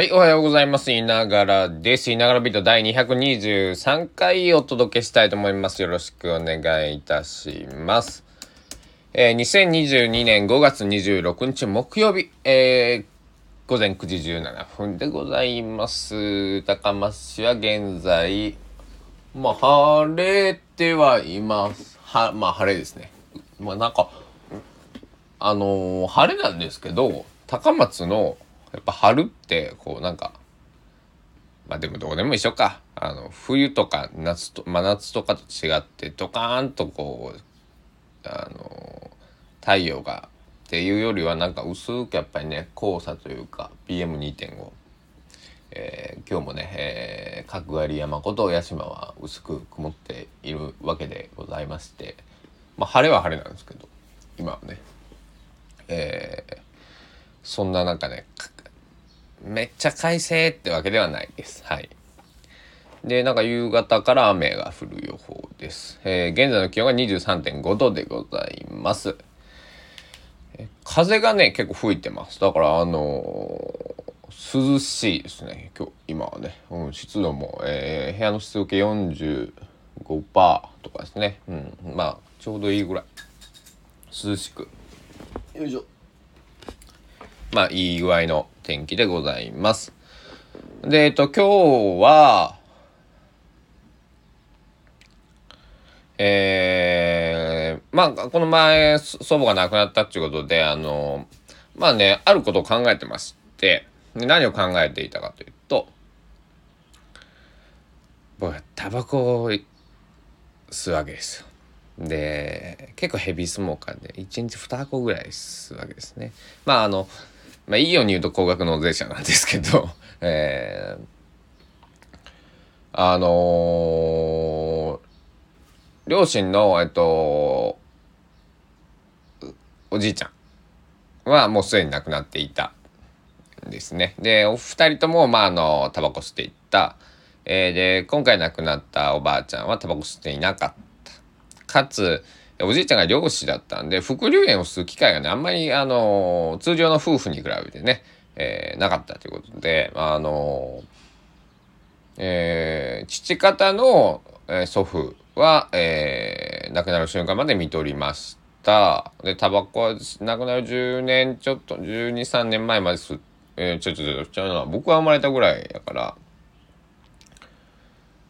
はい、おはようございます。いながらです。いながらビート第223回お届けしたいと思います。よろしくお願いいたします。えー、2022年5月26日木曜日、えー、午前9時17分でございます。高松市は現在、まあ、晴れてはいます。は、まあ、晴れですね。まあ、なんか、あのー、晴れなんですけど、高松のやっぱ春ってこうなんかまあでもどうでも一緒か。あの冬とか夏と真夏とかと違ってドカーンとこうあの太陽がっていうよりはなんか薄くやっぱりね黄砂というか PM2.5 えー、今日もね、えー、角刈山こと屋島は薄く曇っているわけでございましてまあ晴れは晴れなんですけど今はね。えー、そんな中ねめっちゃ快晴ってわけではないです。はい。で、なんか夕方から雨が降る予報です。えー、現在の気温が23.5度でございます。え風がね、結構吹いてます。だから、あのー、涼しいですね。今日、今はね。うん、湿度も、えー、部屋の湿度計45%とかですね。うん、まあ、ちょうどいいぐらい。涼しく。よいしょ。まあ、いい具合の天気でございます。で、えっと、今日は、えー、まあ、この前、祖母が亡くなったっていうことで、あの、まあね、あることを考えてまして、何を考えていたかというと、僕はタバコを吸うわけですよ。で、結構ヘビースモーカーで、1日2箱ぐらい吸うわけですね。まあ、あの、まあいいように言うと高額納税者なんですけど、えー、あのー、両親の、えっと、おじいちゃんはもうすでに亡くなっていたんですね。で、お二人とも、まあ、あの、タバコ吸っていった。えー、で、今回亡くなったおばあちゃんはタバコ吸っていなかった。かつ、おじいちゃんが漁師だったんで、副流煙を吸う機会がね、あんまり、あの、通常の夫婦に比べてね、えー、なかったということで、あの、えー、父方の、えー、祖父は、えー、亡くなる瞬間まで見とりました。で、タバコは亡くなる10年ちょっと、12、3年前まで吸えー、ちょっと、ちょっと、僕は生まれたぐらいやから、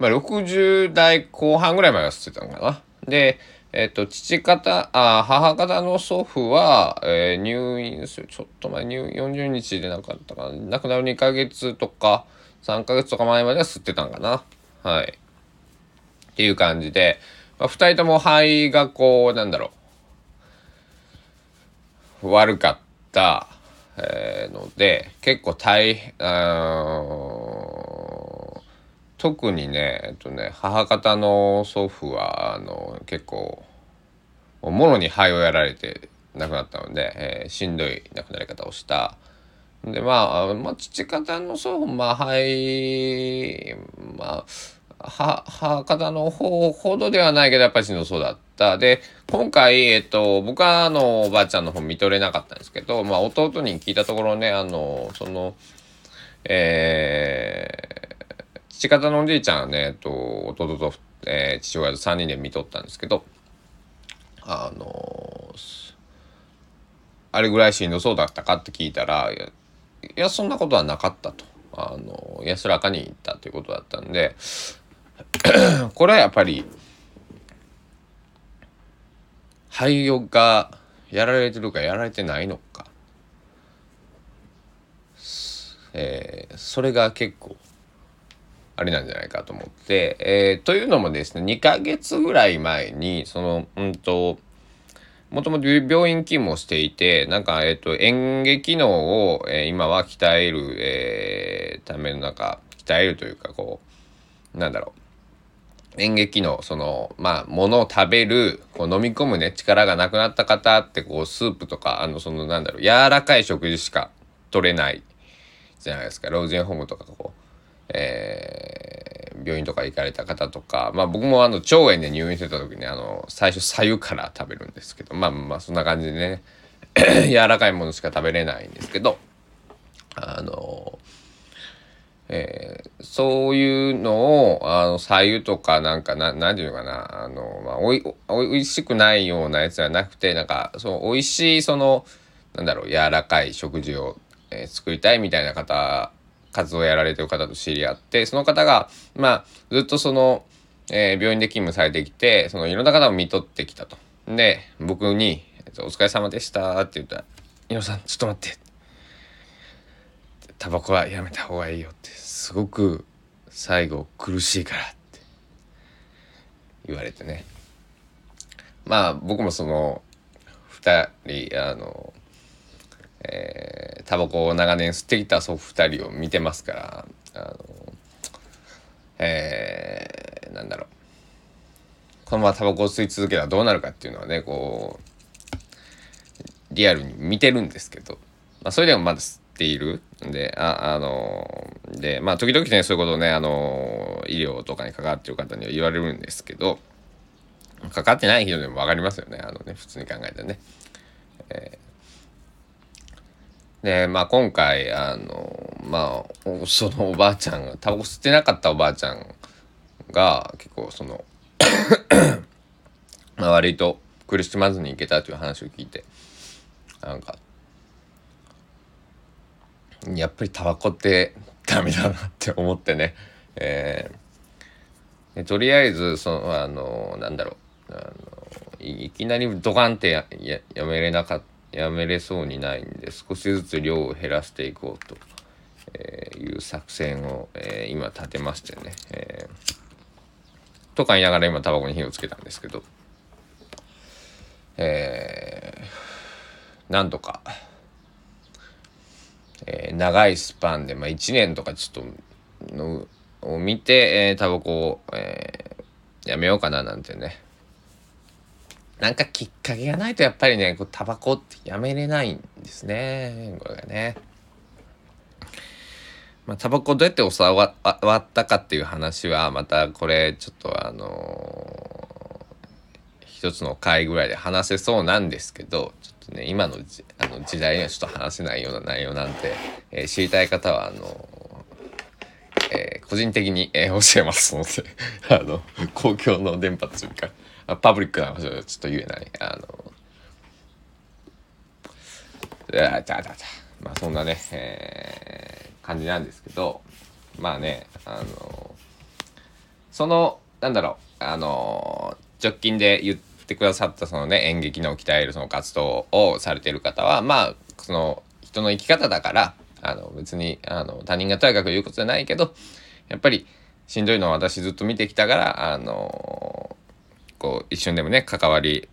まあ、60代後半ぐらいまでは吸ってたのかな。で、えっと、父方、あ母方の祖父は、えー、入院する、ちょっと前、入40日でなかったかな。亡くなる2ヶ月とか、3ヶ月とか前までは吸ってたんかな。はい。っていう感じで、まあ、2人とも肺がこう、なんだろう、悪かった、えー、ので、結構大変、特にね、えっとね、母方の祖父は、あの、結構、もろに肺をやられて亡くなったので、えー、しんどい亡くなり方をした。で、まあ、まあ、父方の祖父、まあ、肺、まあ、母方の方ほどではないけど、やっぱりしんどそうだった。で、今回、えっと、僕は、あの、おばあちゃんの方見とれなかったんですけど、まあ、弟に聞いたところね、あの、その、えー、父方のおじいちゃんはね、えっと、弟と、えー、父親と3人で見とったんですけど、あのー、あれぐらいしんどそうだったかって聞いたら、いや、いやそんなことはなかったと。あのー、安らかに言ったということだったんで、これはやっぱり、廃業がやられてるかやられてないのか、えー、それが結構あれなんじゃないかと思って、えー、というのもですね、2ヶ月ぐらい前に、その、うんと、もともと病院勤務をしていて、なんか、えっ、ー、と、演劇能を、えー、今は鍛える、えー、ための、なんか、鍛えるというか、こう、なんだろう。演劇の、その、まあ、ものを食べる、こう飲み込むね、力がなくなった方って、こう、スープとか、あの、その、なんだろう、柔らかい食事しか取れないじゃないですか。老人ホームとか、こう、えー、病院とか行かれた方とか、まあ僕もあの腸炎で入院してた時にあの最初左右から食べるんですけどまあまあそんな感じでね 柔らかいものしか食べれないんですけどあのえー、そういうのを、あの、左右とか、なんか、な、なんていうのかな、あの、まあ、おい、おいしくないようなやつじゃなくて、なんか、そう、美味しい、その、なんだろう、柔らかい食事を、えー、作りたいみたいな方、活動をやられてる方と知り合って、その方が、まあ、ずっとその、えー、病院で勤務されてきて、その、いろんな方を見とってきたと。で、僕に、お疲れ様でしたって言ったら、井野さん、ちょっと待って。タバコはやめた方がいいよってすごく最後苦しいからって言われてねまあ僕もその2人あのえー、タバコを長年吸ってきた祖父2人を見てますからあのえー、なんだろうこのままタバコを吸い続けたらどうなるかっていうのはねこうリアルに見てるんですけど、まあ、それでもまだ吸っているんで、あ、あの、で、まあ、時々ね、そういうことをね、あの、医療とかに関わってる方には言われるんですけど、かかってない人でも分かりますよね、あのね、普通に考えたらね。えー、で、まあ、今回、あの、まあ、そのおばあちゃんが、タバコ吸ってなかったおばあちゃんが、結構、その まあ、割と苦しまずにいけたという話を聞いて、なんか、やっぱりタバコってダメだなって思ってね、えー、とりあえずそのあのなんだろうあのいきなりドカンってややめれなかった。やめれそうにないんで少しずつ量を減らしていこうと、えいう作戦を、えー、今立てましてね、えー、とか言いながら今タバコに火をつけたんですけどえー、なんとか。えー、長いスパンで、まあ、1年とかちょっとのを見て、えー、タバコを、えー、やめようかななんてねなんかきっかけがないとやっぱりねこうタバコってやめれないんですねこれがね。まあ、タバコどうやって教わったかっていう話はまたこれちょっとあのー、一つの回ぐらいで話せそうなんですけどちょっとね今のじあの時代にはちょっと話せないような内容なんで、えー、知りたい方はあのえー、個人的に、えー、教えますので あの公共の電波というかパブリックな話はちょっと言えない。あのあじゃあ。じゃまあそんなね、えー、感じなんですけどまあねあのそのなんだろうあの直近で言ってってくださったそのね演劇の鍛えるその活動をされてる方はまあその人の生き方だからあの別にあの他人がとやかく言うことじゃないけどやっぱりしんどいのは私ずっと見てきたからあのこう一瞬でもね関わり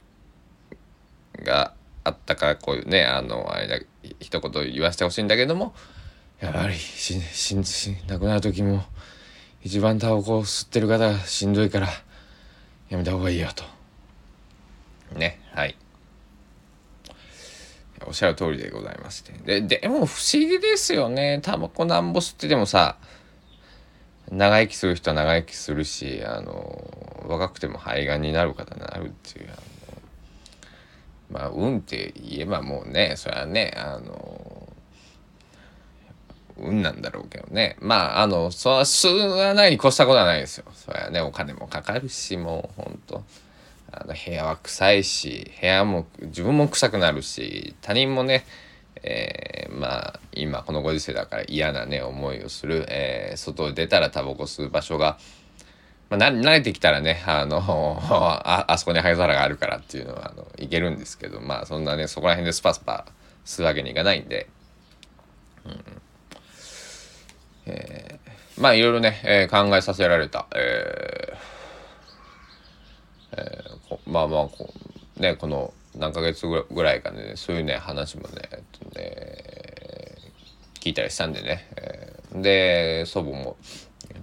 があったからこういうねあのあれだ一言言わせてほしいんだけどもやっぱりししし亡くなる時も一番タバコを吸ってる方がしんどいからやめた方がいいよと。ねはい。おっしゃる通りでございまして。ででも不思議ですよね。タバコなんぼ吸っててもさ長生きする人は長生きするしあの若くても肺がんになる方になるっていう。あのまあ運って言えばもうねそれはねあの運なんだろうけどね。まああのそれは吸わないに越したことはないですよ。それはねお金もかかるしもうほんと。あの部屋は臭いし部屋も自分も臭くなるし他人もね、えー、まあ今このご時世だから嫌なね思いをする、えー、外出たらタバコ吸う場所が、まあ、慣れてきたらねあの ああそこに灰皿があるからっていうのはあのいけるんですけどまあそんなねそこら辺でスパスパ吸うわけにいかないんで。うんえー、まあいろいろね、えー、考えさせられた、えーえー、まあまあこねこの何ヶ月ぐらいかね。そういうね話もね,、えっとね聞いたりしたんでね、えー、で祖母も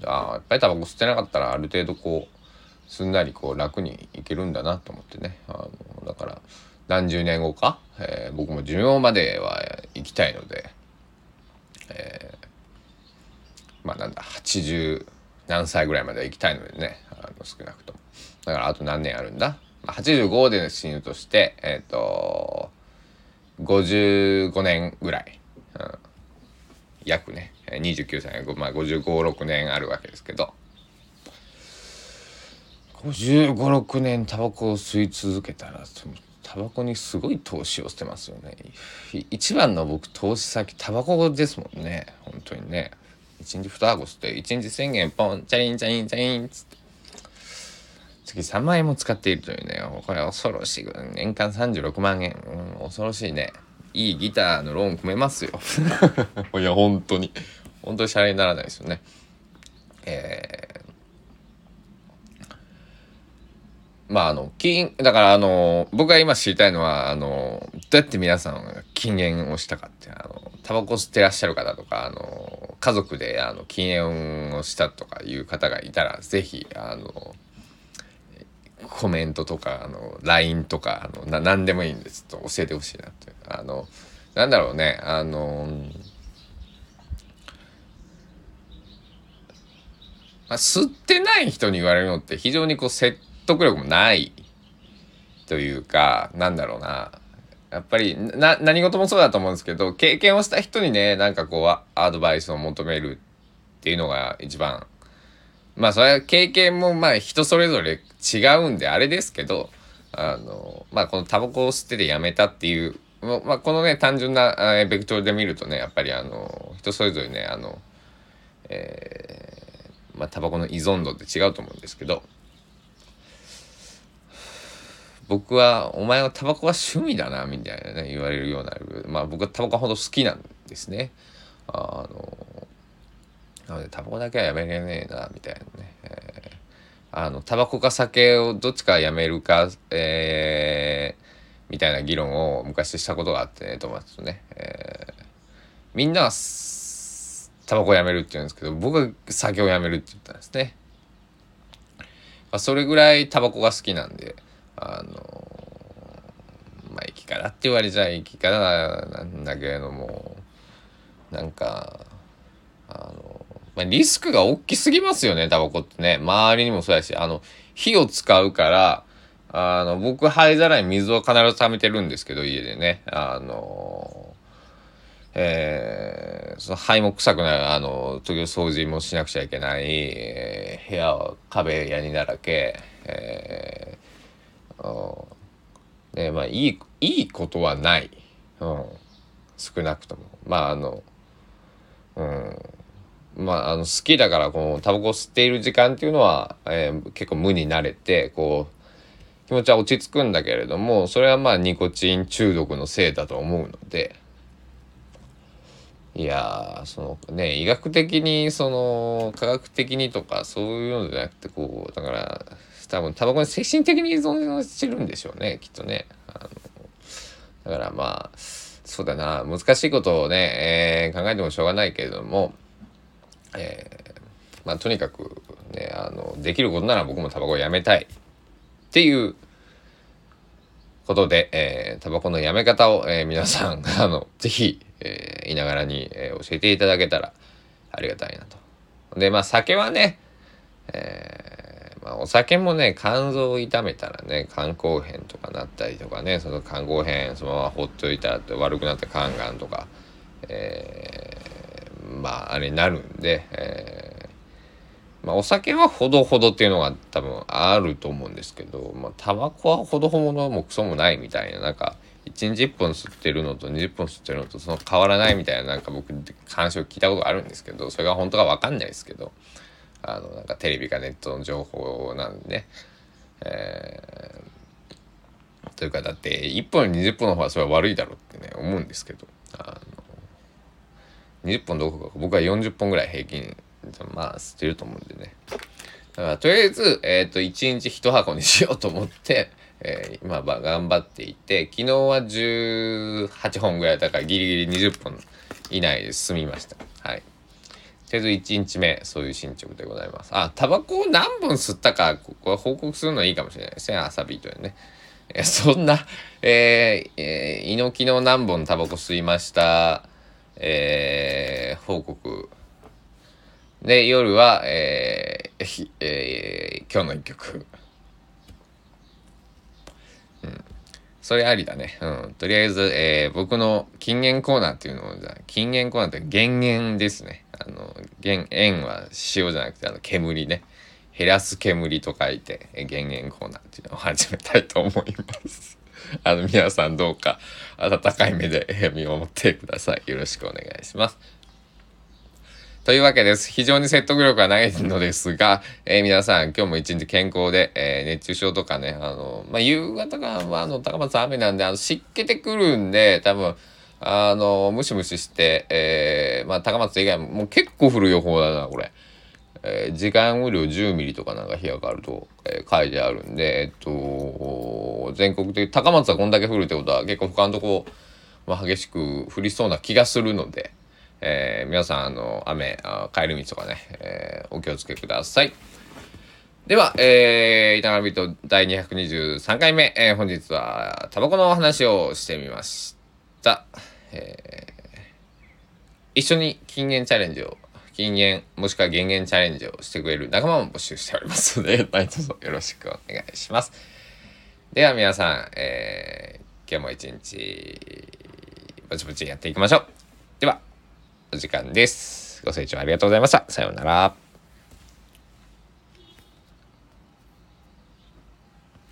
ああやっぱりタバコ吸ってなかったらある程度こうすんなりこう楽にいけるんだなと思ってね。あのだから何十年後か、えー、僕も寿命までは行きたいので、えー、まあなんだ80何歳ぐらいまでは行きたいのでね。あの少なくとも。だからあと何年あるんだ、85で死ぬとして、えっ、ー、と、55年ぐらい、うん、約ね。29歳。まあ556年あるわけですけど。5 5 6年タバコを吸い続けたらタバコにすごい投資をしてますよね。一番の僕投資先タバコですもんね。本当にね。1日2箱吸って1日1000円ポンチャリンチャリンチャリンっつって。月3万円も使っているというねこれ恐ろしい。年間36万円、うん、恐ろしいね。いいギターのローン組めますよ。いや本当に。本当にシャレにならないですよね。えーまああの禁だからあの僕が今知りたいのはあのどうやって皆さんが禁煙をしたかってあのタバコ吸ってらっしゃる方とかあの家族であの禁煙をしたとかいう方がいたら是非あのコメントとかあの LINE とかあのな何でもいいんでちょっと教えてほしいなって。あのなんだろうねあのまあ、吸ってない人に言われるのって非常にこう説得力もないというかなんだろうな。やっぱりな何事もそうだと思うんですけど経験をした人にねなんかこうアドバイスを求めるっていうのが一番まあそれは経験もまあ人それぞれ違うんであれですけどあのまあこのタバコを吸っててやめたっていうまあこのね単純なベクトルで見るとねやっぱりあの人それぞれねあのえー、まあタバコの依存度って違うと思うんですけど僕はお前はタバコは趣味だなみたいなね言われるようなまあ僕はタバコほど好きなんですね。あのなのでタバコだけはやめれねえなみたいなね、えー、あのタバコか酒をどっちかやめるかえー、みたいな議論を昔したことがあってね友達とね、えー、みんなはタバコやめるって言うんですけど僕は酒をやめるって言ったんですね、まあ、それぐらいタバコが好きなんであのまあ生き方って言われちゃ生き方なんだけれども。なんかあの、まあ、リスクが大きすぎますよねタバコってね。周りにもそうやしあの火を使うからあの僕灰皿に水を必ず溜めてるんですけど家でね。あのえー、その灰も臭くないあの時々掃除もしなくちゃいけない、えー、部屋は壁やにだらけ、えーねまあいいいいことはない、うん、少なくとも。まああのうん。まああの好きだからこうタバコ吸っている時間っていうのは、えー、結構無になれてこう気持ちは落ち着くんだけれどもそれはまあニコチン中毒のせいだと思うので。いやそのね医学的にその科学的にとかそういうのじゃなくてこうだから多分タバコに精神的に依存してるんでしょうねきっとね。あのだからまあそうだな難しいことをね、えー、考えてもしょうがないけれども、えー、まあとにかくねあのできることなら僕もタバコをやめたいっていうことで、えー、タバコのやめ方を、えー、皆さん あのぜひ、えー、いながらに、えー、教えていただけたらありがたいなと。でまあ酒はね、えーまあ、お酒もね肝臓を痛めたらね肝硬変とかなったりとかねその肝硬変そのまま放っておいたら悪くなって肝がんとか、え、まああれになるんで、えー、まあ、お酒はほどほどっていうのが多分あると思うんですけど、まあ、タバコはほどほどもクソもないみたいななんか1日1本吸ってるのと20本吸ってるのとその変わらないみたいななんか僕話を聞いたことがあるんですけどそれが本当か分かんないですけど。あのなんかテレビかネットの情報なんでね、えー、というかだって1本20本の方がそれは悪いだろうってね思うんですけどあの20本どこか僕は40本ぐらい平均まあ捨てると思うんでねだからとりあえず、えーと、1日1箱にしようと思って、えー、今は頑張っていて昨日は18本ぐらいだからギリギリ20本以内で済みましたはい。とりあえず1日目、そういう進捗でございます。あ、タバコを何本吸ったか、ここは報告するのはいいかもしれないですね。朝ビートでね。そんな、えー、えー、猪木の何本タバコ吸いました、えー、報告。で、夜は、えー、えー、今日の一曲。うん。それありだね。うん。とりあえず、えー、僕の禁煙コーナーっていうのを、じゃ禁煙コーナーって減煙ですね。あの、減、塩は塩じゃなくて、あの、煙ね。減らす煙と書いて、減煙コーナーっていうのを始めたいと思います。あの、皆さんどうか温かい目で見守ってください。よろしくお願いします。というわけです。非常に説得力がないのですが、えー、皆さん今日も一日健康で、えー、熱中症とかね、あの、まあ、夕方が、まあ、あの、高松雨なんで、あの、湿気てくるんで、多分、あの、ムシムシして、えー、まあ、高松以外も、もう結構降る予報だな、これ。えー、時間雨量10ミリとかなんか日が変わると、えー、書いてあるんで、えっと、全国的、高松はこんだけ降るってことは結構他のとこ、まあ、激しく降りそうな気がするので、えー、皆さん、あの、雨、あ帰り道とかね、えー、お気をつけください。では、えー、板上と第223回目、えー、本日はタバコのお話をしてみました。えー、一緒に禁煙チャレンジを、禁煙もしくは減煙チャレンジをしてくれる仲間も募集しておりますので、何卒よろしくお願いします。では皆さん、えー、今日も一日、ぼちぼちやっていきましょう。では、お時間です。ご清聴ありがとうございました。さようなら。